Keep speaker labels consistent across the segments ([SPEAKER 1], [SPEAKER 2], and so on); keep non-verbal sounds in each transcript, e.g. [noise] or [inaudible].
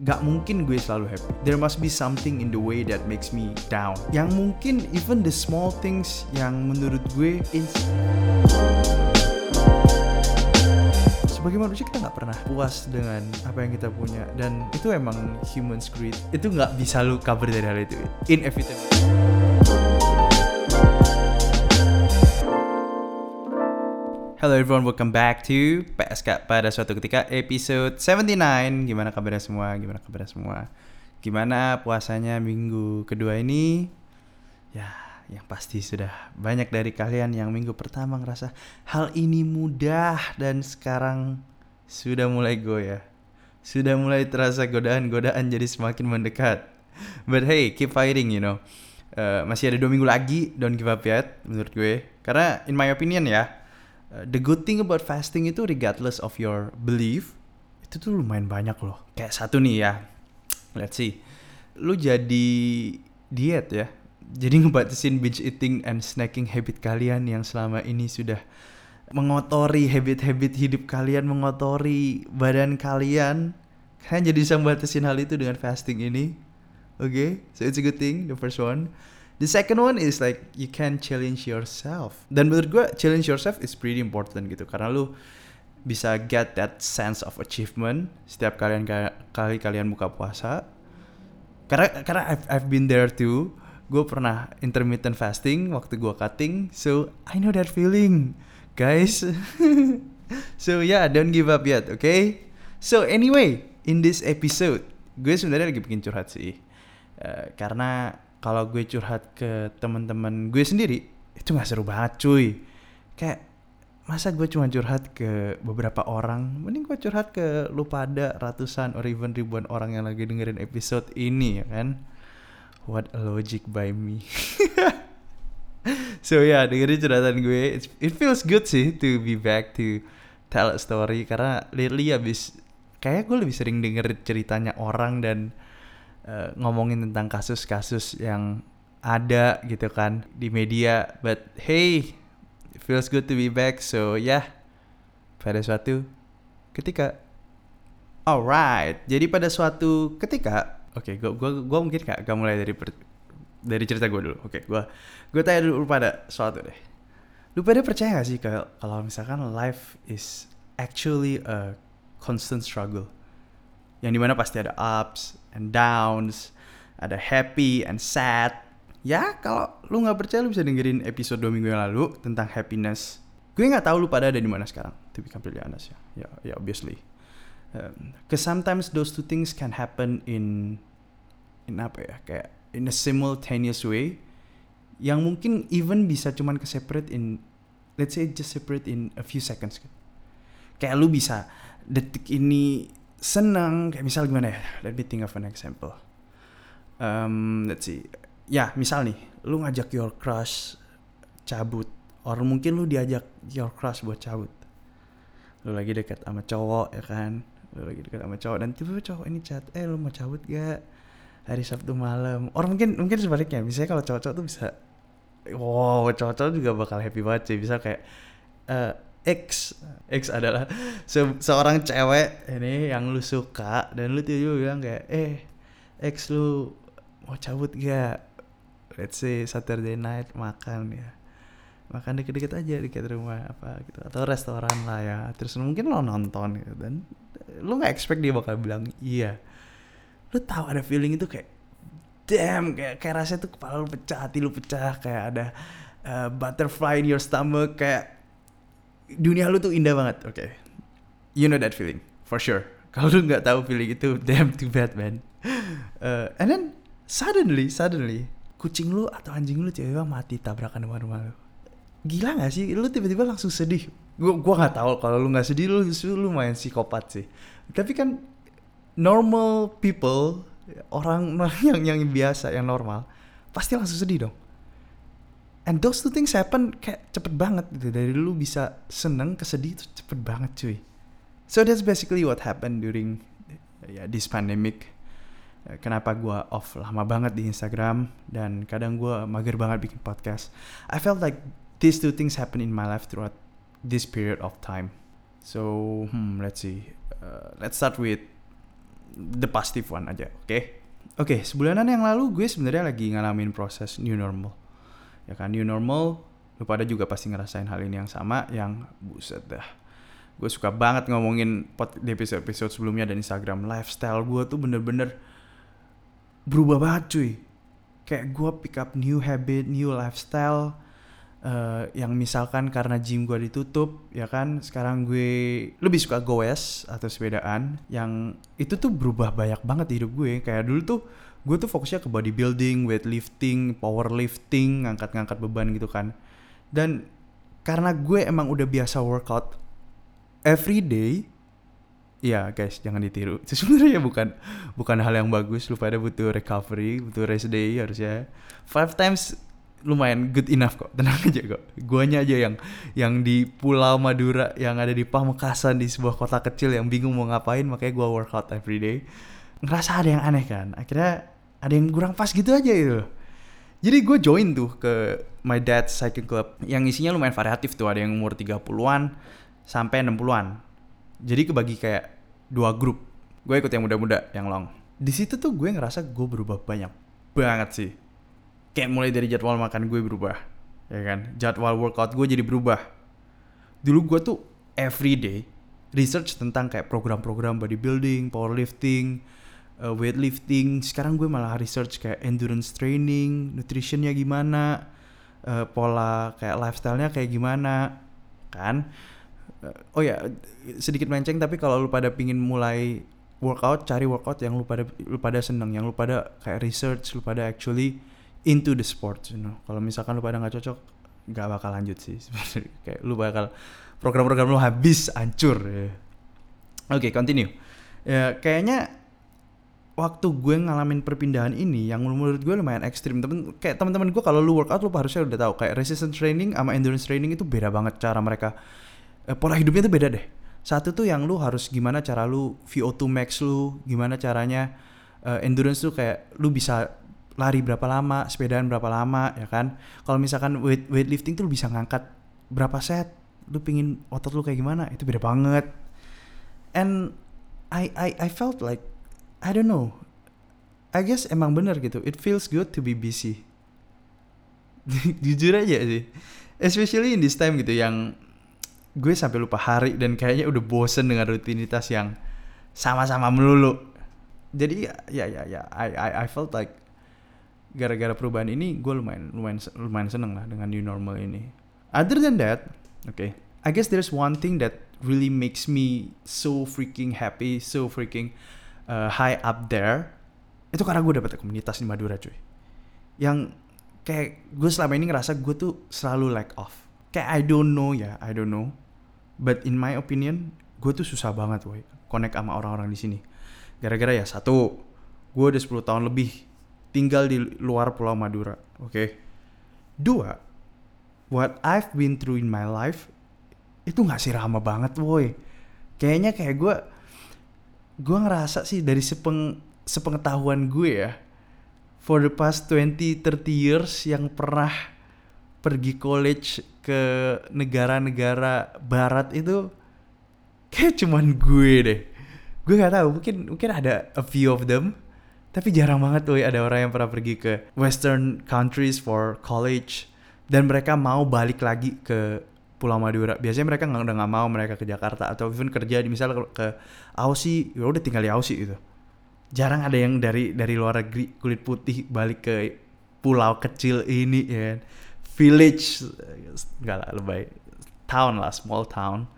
[SPEAKER 1] gak mungkin gue selalu happy. There must be something in the way that makes me down. Yang mungkin even the small things yang menurut gue sebagai manusia kita nggak pernah puas dengan apa yang kita punya dan itu emang human spirit itu nggak bisa lu cover dari hal itu inevitable Hello everyone, welcome back to PSK pada suatu ketika episode 79 Gimana kabarnya semua? Gimana kabarnya semua? Gimana puasanya minggu kedua ini? Ya, yang pasti sudah banyak dari kalian yang minggu pertama ngerasa hal ini mudah dan sekarang sudah mulai goyah. Sudah mulai terasa godaan-godaan jadi semakin mendekat. But hey, keep fighting, you know. Uh, masih ada dua minggu lagi, don't give up yet, menurut gue. Karena in my opinion ya, uh, the good thing about fasting itu regardless of your belief, itu tuh lumayan banyak loh. Kayak satu nih ya, let's see. Lu jadi diet ya, jadi [laughs] ngebatasin binge eating and snacking habit kalian yang selama ini sudah mengotori habit-habit hidup kalian, mengotori badan kalian. Kalian jadi bisa membatasin hal itu dengan fasting ini. Oke, okay? so it's a good thing, the first one. The second one is like you can challenge yourself. Dan menurut gue challenge yourself is pretty important gitu. Karena lu bisa get that sense of achievement setiap kalian kali kalian buka puasa. Karena karena I've, I've been there too. Gue pernah intermittent fasting waktu gue cutting. So I know that feeling guys. [laughs] So yeah don't give up yet okay? So anyway in this episode gue sebenarnya lagi bikin curhat sih. Uh, karena kalau gue curhat ke teman-teman gue sendiri itu nggak seru banget cuy. Kayak masa gue cuma curhat ke beberapa orang? Mending gue curhat ke lu pada ratusan or even ribuan orang yang lagi dengerin episode ini ya kan? What a logic by me. [laughs] so ya yeah, dengerin curhatan gue, it feels good sih to be back to tell a story. Karena lately abis kayak gue lebih sering denger ceritanya orang dan uh, ngomongin tentang kasus-kasus yang ada gitu kan di media. But hey, feels good to be back. So yeah, pada suatu ketika, alright. Jadi pada suatu ketika Oke, okay, gua gua gua mungkin gak, gak mulai dari per, dari cerita gue dulu. Oke, okay, gua gua tanya dulu pada suatu deh. Lu pada percaya gak sih kalau kalau misalkan life is actually a constant struggle? Yang di mana pasti ada ups and downs, ada happy and sad. Ya, kalau lu nggak percaya lu bisa dengerin episode dua minggu yang lalu tentang happiness. Gue nggak tahu lu pada ada di mana sekarang. To be completely honest ya. Ya, ya obviously um, sometimes those two things can happen in in apa ya kayak in a simultaneous way yang mungkin even bisa cuman ke separate in let's say just separate in a few seconds kan. Kayak lu bisa detik ini senang kayak misal gimana ya? Let me think of an example. Um, let's see. Ya, misal nih, lu ngajak your crush cabut, or mungkin lu diajak your crush buat cabut. Lu lagi dekat sama cowok ya kan, lu lagi dekat sama cowok dan tiba-tiba cowok ini chat eh lu mau cabut gak hari Sabtu malam orang mungkin mungkin sebaliknya misalnya kalau cowok-cowok tuh bisa wow cowok-cowok juga bakal happy banget sih bisa kayak uh, X. X adalah se seorang cewek ini yang lu suka dan lu tiba-tiba bilang kayak eh X lu mau cabut gak let's say Saturday night makan ya. Makan deket-deket aja dekat rumah apa gitu atau restoran lah ya. Terus mungkin lo nonton gitu dan lu nggak expect dia bakal bilang iya. Lu tahu ada feeling itu kayak damn kayak kayak rasanya tuh kepala lu pecah hati lu pecah kayak ada uh, butterfly in your stomach kayak dunia lu tuh indah banget. Oke. Okay. you know that feeling for sure. [laughs] Kalau lu nggak tahu feeling itu [laughs] damn too bad man. Uh, [laughs] and then suddenly suddenly kucing lu atau anjing lu tiba-tiba mati tabrakan rumah rumah lu. Gila gak sih? Lu tiba-tiba langsung sedih. Gua gua nggak tahu kalau lu nggak sedih lu lu main psikopat sih. Tapi kan normal people orang yang yang biasa yang normal pasti langsung sedih dong and those two things happen kayak cepet banget gitu dari lu bisa seneng ke sedih itu cepet banget cuy so that's basically what happened during ya this pandemic kenapa gue off lama banget di Instagram dan kadang gue mager banget bikin podcast I felt like these two things happen in my life throughout this period of time. So, hmm, let's see. Uh, let's start with the positive one aja oke okay? oke okay, sebulanan yang lalu gue sebenarnya lagi ngalamin proses new normal ya kan new normal lu pada juga pasti ngerasain hal ini yang sama yang buset dah. Gue suka banget ngomongin di episode-episode sebelumnya dan Instagram lifestyle gue tuh bener-bener berubah banget cuy. Kayak gue pick up new habit new lifestyle uh, yang misalkan karena gym gue ditutup ya kan sekarang gue lebih suka goes atau sepedaan yang itu tuh berubah banyak banget di hidup gue. Kayak dulu tuh gue tuh fokusnya ke bodybuilding, weightlifting, powerlifting, ngangkat-ngangkat beban gitu kan. Dan karena gue emang udah biasa workout every day ya guys jangan ditiru. [laughs] Sebenarnya bukan bukan hal yang bagus. Lu pada butuh recovery butuh rest day harusnya. Five times lumayan good enough kok. [laughs] Tenang aja kok. Guanya aja yang yang di Pulau Madura yang ada di Pamekasan di sebuah kota kecil yang bingung mau ngapain makanya gua workout every day ngerasa ada yang aneh kan. Akhirnya ada yang kurang pas gitu aja itu jadi gue join tuh ke my dad's cycling club yang isinya lumayan variatif tuh. Ada yang umur 30-an sampai 60-an jadi kebagi kayak dua grup. Gue ikut yang muda-muda yang long. Di situ tuh gue ngerasa gue berubah banyak banget sih. Kayak mulai dari jadwal makan gue berubah ya kan? Jadwal workout gue jadi berubah. Dulu gue tuh every day research tentang kayak program-program bodybuilding powerlifting uh, weightlifting sekarang gue malah research kayak endurance training nutritionnya gimana uh, pola kayak lifestylenya kayak gimana kan? Uh, oh ya sedikit menceng tapi kalau lu pada pingin mulai workout cari workout yang lu pada lu pada seneng yang lu pada kayak research lu pada actually into the sport you know. Kalau misalkan lu pada nggak cocok nggak bakal lanjut sih. [laughs] Kayak lu bakal program-program lu habis hancur ya. oke okay, continue. Ya kayaknya waktu gue ngalamin perpindahan ini yang menurut gue lumayan ekstrim temen kayak teman-teman gue kalau lu workout lu harusnya udah tahu kayak resistance training sama endurance training itu beda banget cara mereka eh, pola hidupnya itu beda deh satu tuh yang lu harus gimana cara lu VO2 max lu gimana caranya uh, endurance tuh kayak lu bisa lari berapa lama, sepedaan berapa lama, ya kan? Kalau misalkan weight weightlifting tuh lu bisa ngangkat berapa set, lu pingin otot lu kayak gimana, itu beda banget. And I I I felt like I don't know. I guess emang bener gitu. It feels good to be busy. [laughs] Jujur aja sih. Especially in this time gitu yang gue sampai lupa hari dan kayaknya udah bosen dengan rutinitas yang sama-sama melulu. Jadi ya ya ya I I I felt like gara-gara perubahan ini gue lumayan lumayan lumayan seneng lah dengan new normal ini. Other than that, okay, I guess there's one thing that really makes me so freaking happy, so freaking uh, high up there. Itu karena gue dapet komunitas di Madura cuy. Yang kayak gue selama ini ngerasa gue tuh selalu lack off. Kayak I don't know ya, I don't know. But in my opinion, gue tuh susah banget woy connect sama orang-orang di sini. Gara-gara ya satu, gue udah 10 tahun lebih tinggal di luar Pulau Madura. Oke. Okay? Dua, what I've been through in my life itu nggak sih ramah banget, woi. Kayaknya kayak gue, gue ngerasa sih dari sepeng sepengetahuan gue ya, for the past 20-30 years yang pernah pergi college ke negara-negara barat itu kayak cuman gue deh. Gue nggak tahu, mungkin mungkin ada a few of them tapi jarang banget tuh ada orang yang pernah pergi ke western countries for college dan mereka mau balik lagi ke Pulau Madura. Biasanya mereka nggak udah nggak mau mereka ke Jakarta atau even kerja di misalnya ke, Aussie, ya udah tinggal di Aussie gitu. Jarang ada yang dari dari luar negeri kulit putih balik ke pulau kecil ini ya. Kan. Village enggak lah lebay. Town lah, small town.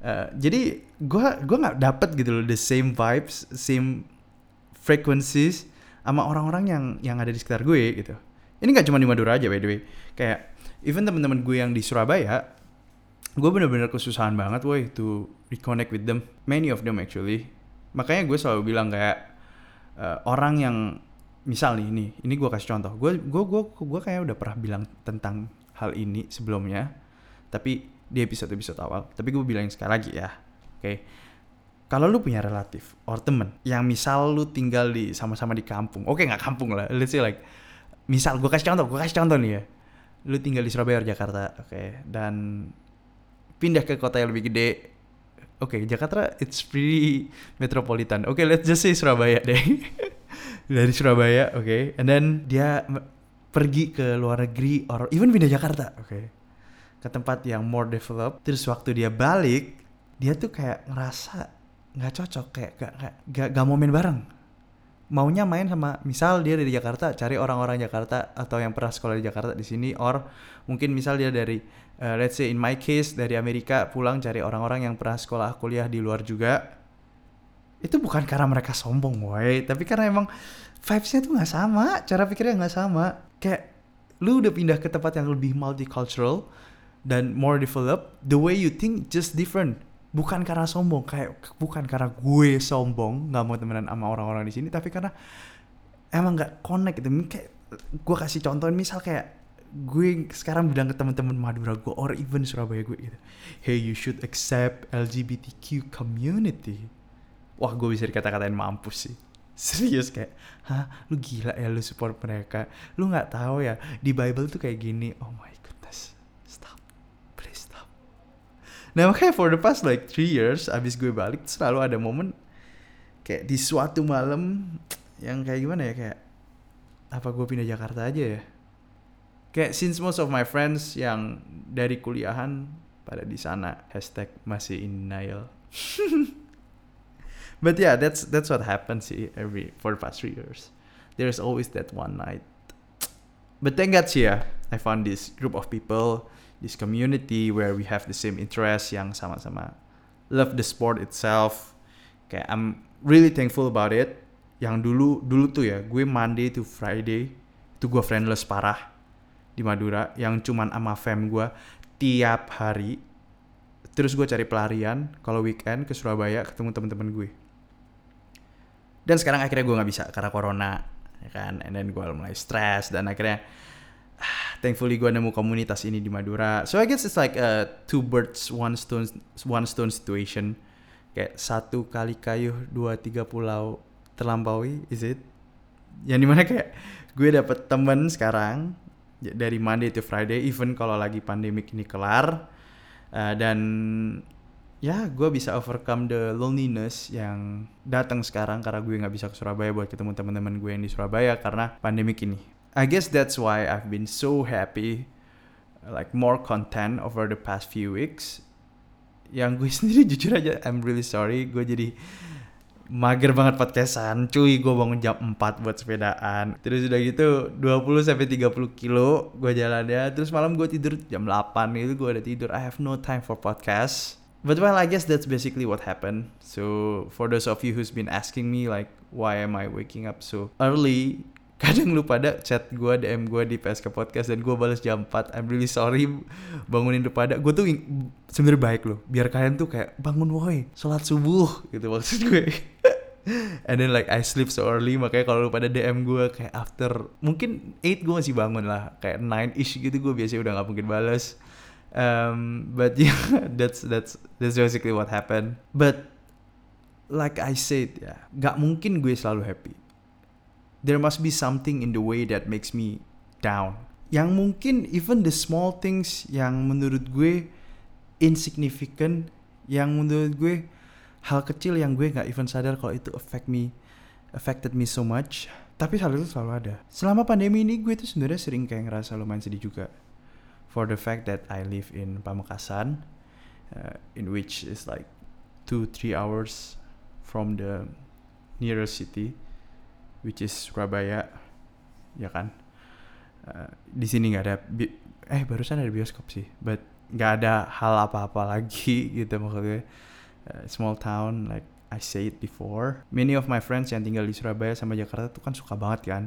[SPEAKER 1] Uh, jadi gue gue nggak dapet gitu loh the same vibes, same frequencies sama orang-orang yang yang ada di sekitar gue gitu. Ini gak cuma di Madura aja by the way. Kayak even teman-teman gue yang di Surabaya, gue bener-bener kesusahan banget woi to reconnect with them. Many of them actually. Makanya gue selalu bilang kayak uh, orang yang misal nih ini, ini gue kasih contoh. Gue gue gue gue kayak udah pernah bilang tentang hal ini sebelumnya. Tapi di episode-episode awal. Tapi gue bilang sekali lagi ya. Oke. Okay kalau lu punya relatif or temen yang misal lu tinggal di sama-sama di kampung oke okay, nggak kampung lah let's say like misal gue kasih contoh gue kasih contoh nih ya lu tinggal di Surabaya Jakarta oke okay, dan pindah ke kota yang lebih gede Oke, Jakarta it's pretty metropolitan. Oke, let's just say Surabaya deh. [laughs] Dari Surabaya, oke. And then dia pergi ke luar negeri or even pindah Jakarta, oke. Ke tempat yang more developed. Terus waktu dia balik, dia tuh kayak ngerasa nggak cocok, kayak gak, gak, gak, gak mau main bareng. Maunya main sama, misal dia dari Jakarta, cari orang-orang Jakarta atau yang pernah sekolah di Jakarta di sini, or mungkin misal dia dari, uh, let's say in my case dari Amerika pulang cari orang-orang yang pernah sekolah kuliah di luar juga. Itu bukan karena mereka sombong, boy, tapi karena emang vibes-nya tuh nggak sama, cara pikirnya nggak sama. Kayak lu udah pindah ke tempat yang lebih multicultural dan more developed, the way you think just different. Bukan karena sombong, kayak bukan karena gue sombong nggak mau temenan sama orang-orang di sini, tapi karena emang nggak connect gitu. Kayak gue kasih contoh misal kayak gue sekarang bilang ke teman-teman Madura gue or even Surabaya gue gitu, hey you should accept LGBTQ community. Wah gue bisa dikata-katain mampus sih. Serius kayak, hah lu gila ya lu support mereka. Lu nggak tahu ya di Bible tuh kayak gini. Oh my goodness, stop, please stop. Nah makanya for the past like three years abis gue balik selalu ada momen kayak di suatu malam yang kayak gimana ya kayak apa gue pindah Jakarta aja ya kayak since most of my friends yang dari kuliahan pada di sana hashtag masih in denial. [laughs] But yeah that's that's what happens sih every for the past three years. There's always that one night. But thank God sih ya I found this group of people this community where we have the same interest yang sama-sama love the sport itself. Kayak I'm really thankful about it. Yang dulu dulu tuh ya gue Monday to Friday itu gue friendless parah di Madura yang cuman sama fam gue tiap hari. Terus gue cari pelarian kalau weekend ke Surabaya ketemu teman-teman gue. Dan sekarang akhirnya gue nggak bisa karena corona ya kan? And then gue mulai stres dan akhirnya ah, thankfully gue nemu komunitas ini di Madura. So I guess it's like a two birds one stone one stone situation. Kayak satu kali kayu dua tiga pulau terlampaui is it? Yang di mana kayak gue dapet temen sekarang dari Monday to Friday even kalau lagi pandemik ini kelar Uh, dan ya gue bisa overcome the loneliness yang datang sekarang karena gue nggak bisa ke Surabaya buat ketemu teman-teman gue yang di Surabaya karena pandemik ini. I guess that's why I've been so happy, like more content over the past few weeks. Yang gue [laughs] sendiri jujur aja, I'm really sorry, gue jadi mager banget podcastan. Cuy gue bangun jam 4 buat sepedaan. Terus udah gitu 20 sampai 30 kilo gue jalannya. Terus malam gue tidur jam 8 itu gue udah tidur. I have no time for podcast. But well I guess that's basically what happened. So for those of you who's been asking me like why am I waking up so early? [laughs] Kadang lu pada chat gue DM gue di PSK Podcast dan gue balas jam 4 I'm really sorry. Bangunin lu pada gue tuh sebenarnya baik loh. Biar kalian tuh kayak bangun woi. Sholat subuh. Gitu maksud gue [laughs] and then like I sleep so early. Makanya kalau lu pada DM gue kayak after mungkin 8 gue masih bangun lah. Kayak 9 ish gitu gue biasanya udah gak mungkin balas um, but [laughs] yeah that's that's that's basically what happened. But like I said ya gak mungkin gue selalu happy. There must be something in the way that makes me down. Yang mungkin even the small things yang menurut gue insignificant, yang menurut gue hal kecil yang gue nggak even sadar kalau itu affect me, affected me so much. Tapi hal itu selalu ada. Selama pandemi ini gue tuh sebenarnya sering kayak ngerasa lumayan sedih juga. For the fact that I live in Pamekasan, uh, in which is like two three hours from the nearest city which is Surabaya ya kan uh, di sini nggak ada eh barusan ada bioskop sih but nggak ada hal apa-apa lagi [laughs] gitu maksudnya uh, small town like I say it before. Many of my friends yang tinggal di Surabaya sama Jakarta tuh kan suka banget kan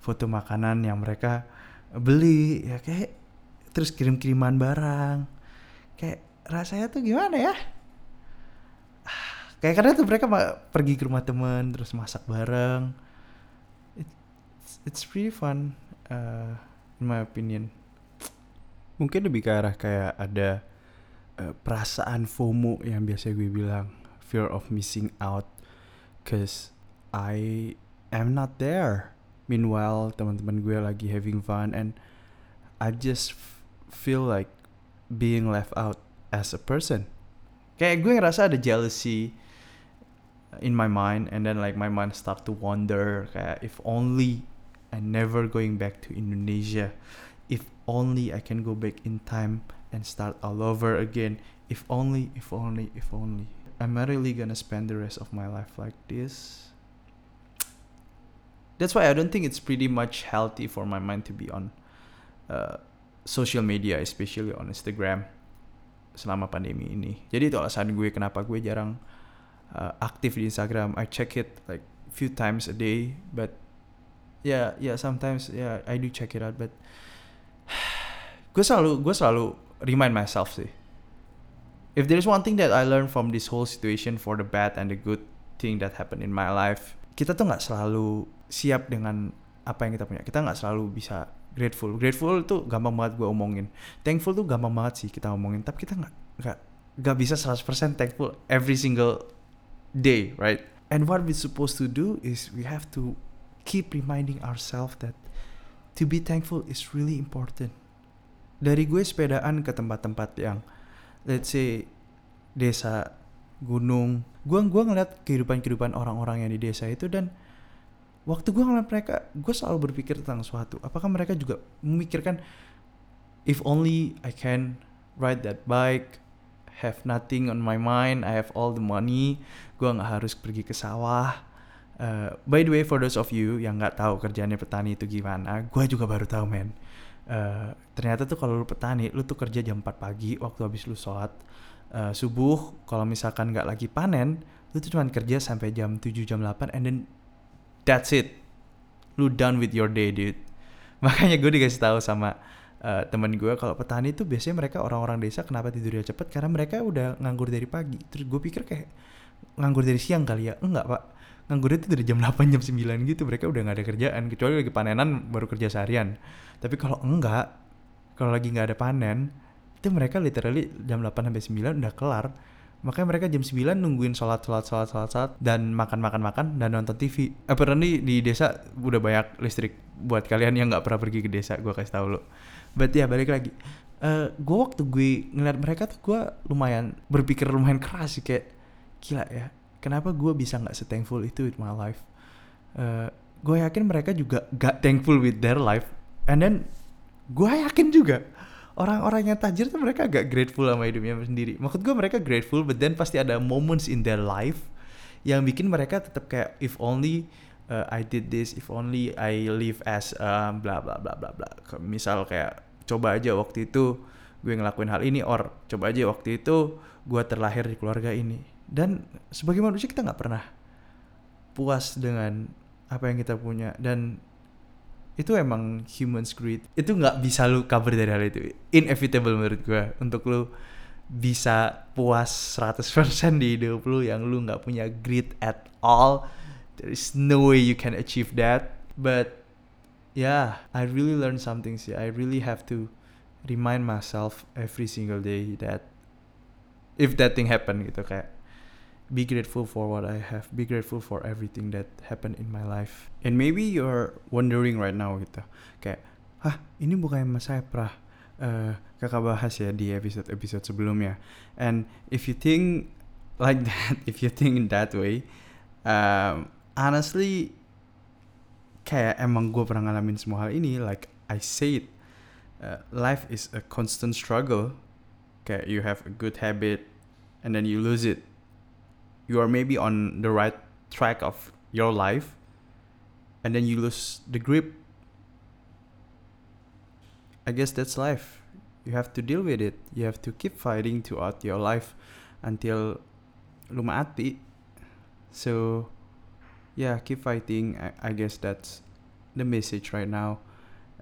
[SPEAKER 1] foto makanan yang mereka beli ya kayak terus kirim-kiriman barang. Kayak rasanya tuh gimana ya? Kayak kadang tuh mereka pergi ke rumah temen terus masak bareng. It's, it's pretty fun uh, in my opinion. Mungkin lebih ke arah kayak ada uh, perasaan FOMO yang biasa gue bilang fear of missing out cause I am not there. Meanwhile teman-teman gue lagi having fun and I just feel like being left out as a person. Kayak gue ngerasa ada jealousy in my mind and then like my mind start to wonder kayak if only I never going back to Indonesia if only I can go back in time and start all over again. If only if only if only. Am I really gonna spend the rest of my life like this. That's why I don't think it's pretty much healthy for my mind to be on uh, social media especially on Instagram selama pandemi ini. Jadi itu alasan gue kenapa gue jarang uh, aktif di Instagram. I check it like few times a day, but yeah, yeah, sometimes yeah I do check it out, but [sighs] gue selalu gue selalu remind myself sih. If there's one thing that I learned from this whole situation for the bad and the good thing that happened in my life, kita tuh nggak selalu siap dengan apa yang kita punya. Kita nggak selalu bisa grateful. Grateful tuh gampang banget gue omongin. Thankful tuh gampang banget sih kita omongin. Tapi kita nggak nggak nggak bisa 100% thankful every single day, right? And what we're supposed to do is we have to keep reminding ourselves that to be thankful is really important. Dari gue sepedaan ke tempat-tempat yang let's say desa, gunung, gue gua ngeliat kehidupan-kehidupan orang-orang yang di desa itu dan waktu gue ngeliat mereka, gue selalu berpikir tentang suatu. Apakah mereka juga memikirkan if only I can ride that bike, have nothing on my mind, I have all the money, gue nggak harus pergi ke sawah. Uh, by the way, for those of you yang nggak tahu kerjaannya petani itu gimana, gue juga baru tahu men. Uh, ternyata tuh kalau lu petani, lu tuh kerja jam 4 pagi waktu habis lu sholat uh, subuh. Kalau misalkan nggak lagi panen, lu tuh cuma kerja sampai jam 7 jam 8 and then that's it. Lu done with your day, dude. [laughs] Makanya gue dikasih tahu sama uh, temen gue kalau petani tuh biasanya mereka orang-orang desa kenapa tidurnya cepet karena mereka udah nganggur dari pagi terus gue pikir kayak nganggur dari siang kali ya enggak pak nganggurnya itu dari jam [laughs] 8 jam 9 gitu. Mereka udah nggak ada kerjaan kecuali lagi panenan baru kerja seharian. Tapi kalau enggak kalau lagi nggak ada panen itu mereka literally jam 8 sampai 9 udah kelar. Makanya mereka jam 9 nungguin sholat sholat sholat sholat sholat dan makan makan makan dan nonton TV apparently di desa udah banyak listrik. Buat kalian yang nggak pernah pergi ke desa gue kasih tahu lo berarti ya balik lagi. Uh, eh, gue waktu gue ngeliat mereka tuh gue lumayan berpikir lumayan keras sih kayak gila ya kenapa gue bisa nggak sethankful itu with my life? Uh, eh, gue yakin mereka juga gak thankful with their life. And then gue yakin juga orang-orang yang tajir tuh mereka agak grateful sama hidupnya sendiri. Maksud gue mereka grateful but then pasti ada moments in their life yang bikin mereka tetap kayak if only uh, I did this if only I live as um, bla bla bla bla bla. Misal kayak coba aja waktu itu gue ngelakuin hal ini or coba aja waktu itu gue terlahir di keluarga ini dan sebagai manusia kita nggak pernah puas dengan apa yang kita punya. Dan itu emang human greed itu nggak bisa lu cover dari hal itu. Inevitable menurut gue untuk lu bisa puas 100% di hidup lu yang lu nggak punya greed at all there is no way you can achieve that. But yeah i really learned something sih. I really have to remind myself every single day that if that thing happen gitu kayak be grateful for what I have, be grateful for everything that happened in my life. And maybe you're wondering right now gitu, kayak, hah ini bukan yang saya pernah uh, kakak bahas ya di episode-episode sebelumnya. And if you think like [laughs] that, if you think in that way, um, honestly kayak emang gue pernah ngalamin semua hal ini like I say it uh, life is a constant struggle kayak you have a good habit and then you lose it you are maybe on the right track of your life and then you lose the grip. I guess that's life. You have to deal with it. You have to keep fighting throughout your life until lu mati. So yeah keep fighting. I, I guess that's the message right now.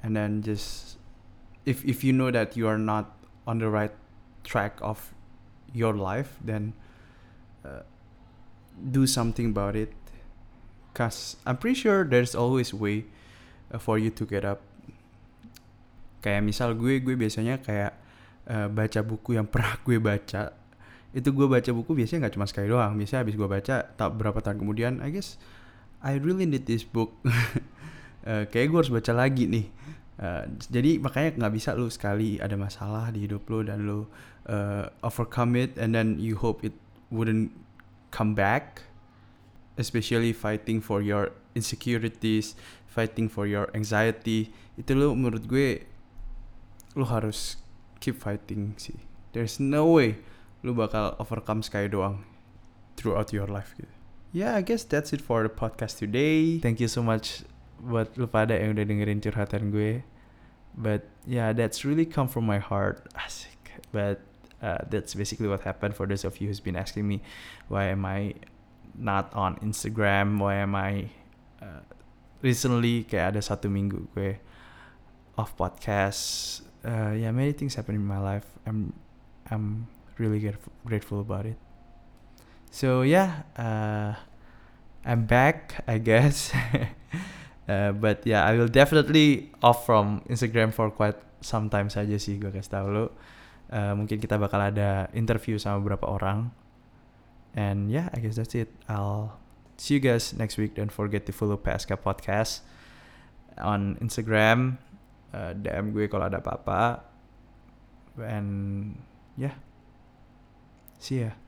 [SPEAKER 1] And then just if if you know that you are not on the right track of your life then uh, do something about it cause I'm pretty sure there's always way uh, for you to get up kayak misal gue gue biasanya kayak uh, baca buku yang [laughs] pernah gue baca itu gue baca buku biasanya nggak cuma sekali doang biasanya habis gue baca tak berapa tahun kemudian I guess I really need this book. [laughs] uh, kayak gue harus baca lagi nih. Uh, jadi makanya nggak bisa lu sekali ada masalah di hidup lu dan lu uh, overcome it and then you hope it wouldn't come back especially fighting for your insecurities fighting for your anxiety. Itu lu menurut gue lu harus keep fighting sih. There's no way lu bakal overcome sky doang throughout your life gitu. Yeah I guess that's it for the podcast today. Thank you so much buat lu pada yang udah dengerin curhatan gue. But yeah that's really come from my heart. Asik. But uh, that's basically what happened for those of you who's been asking me why am I not on Instagram? Why am I uh, recently kayak ada satu minggu gue off podcast? Uh, yeah many things happen in my life. I'm I'm really grateful, about it. So yeah uh, I'm back I guess. [laughs] Uh, but yeah, I will definitely off from Instagram for quite some time saja sih gue kasih tau lo. Uh, mungkin kita bakal ada interview sama beberapa orang. And yeah, I guess that's it. I'll see you guys next week. Don't forget to follow PSK Podcast on Instagram. Uh, DM gue kalau ada apa-apa. And yeah, see ya.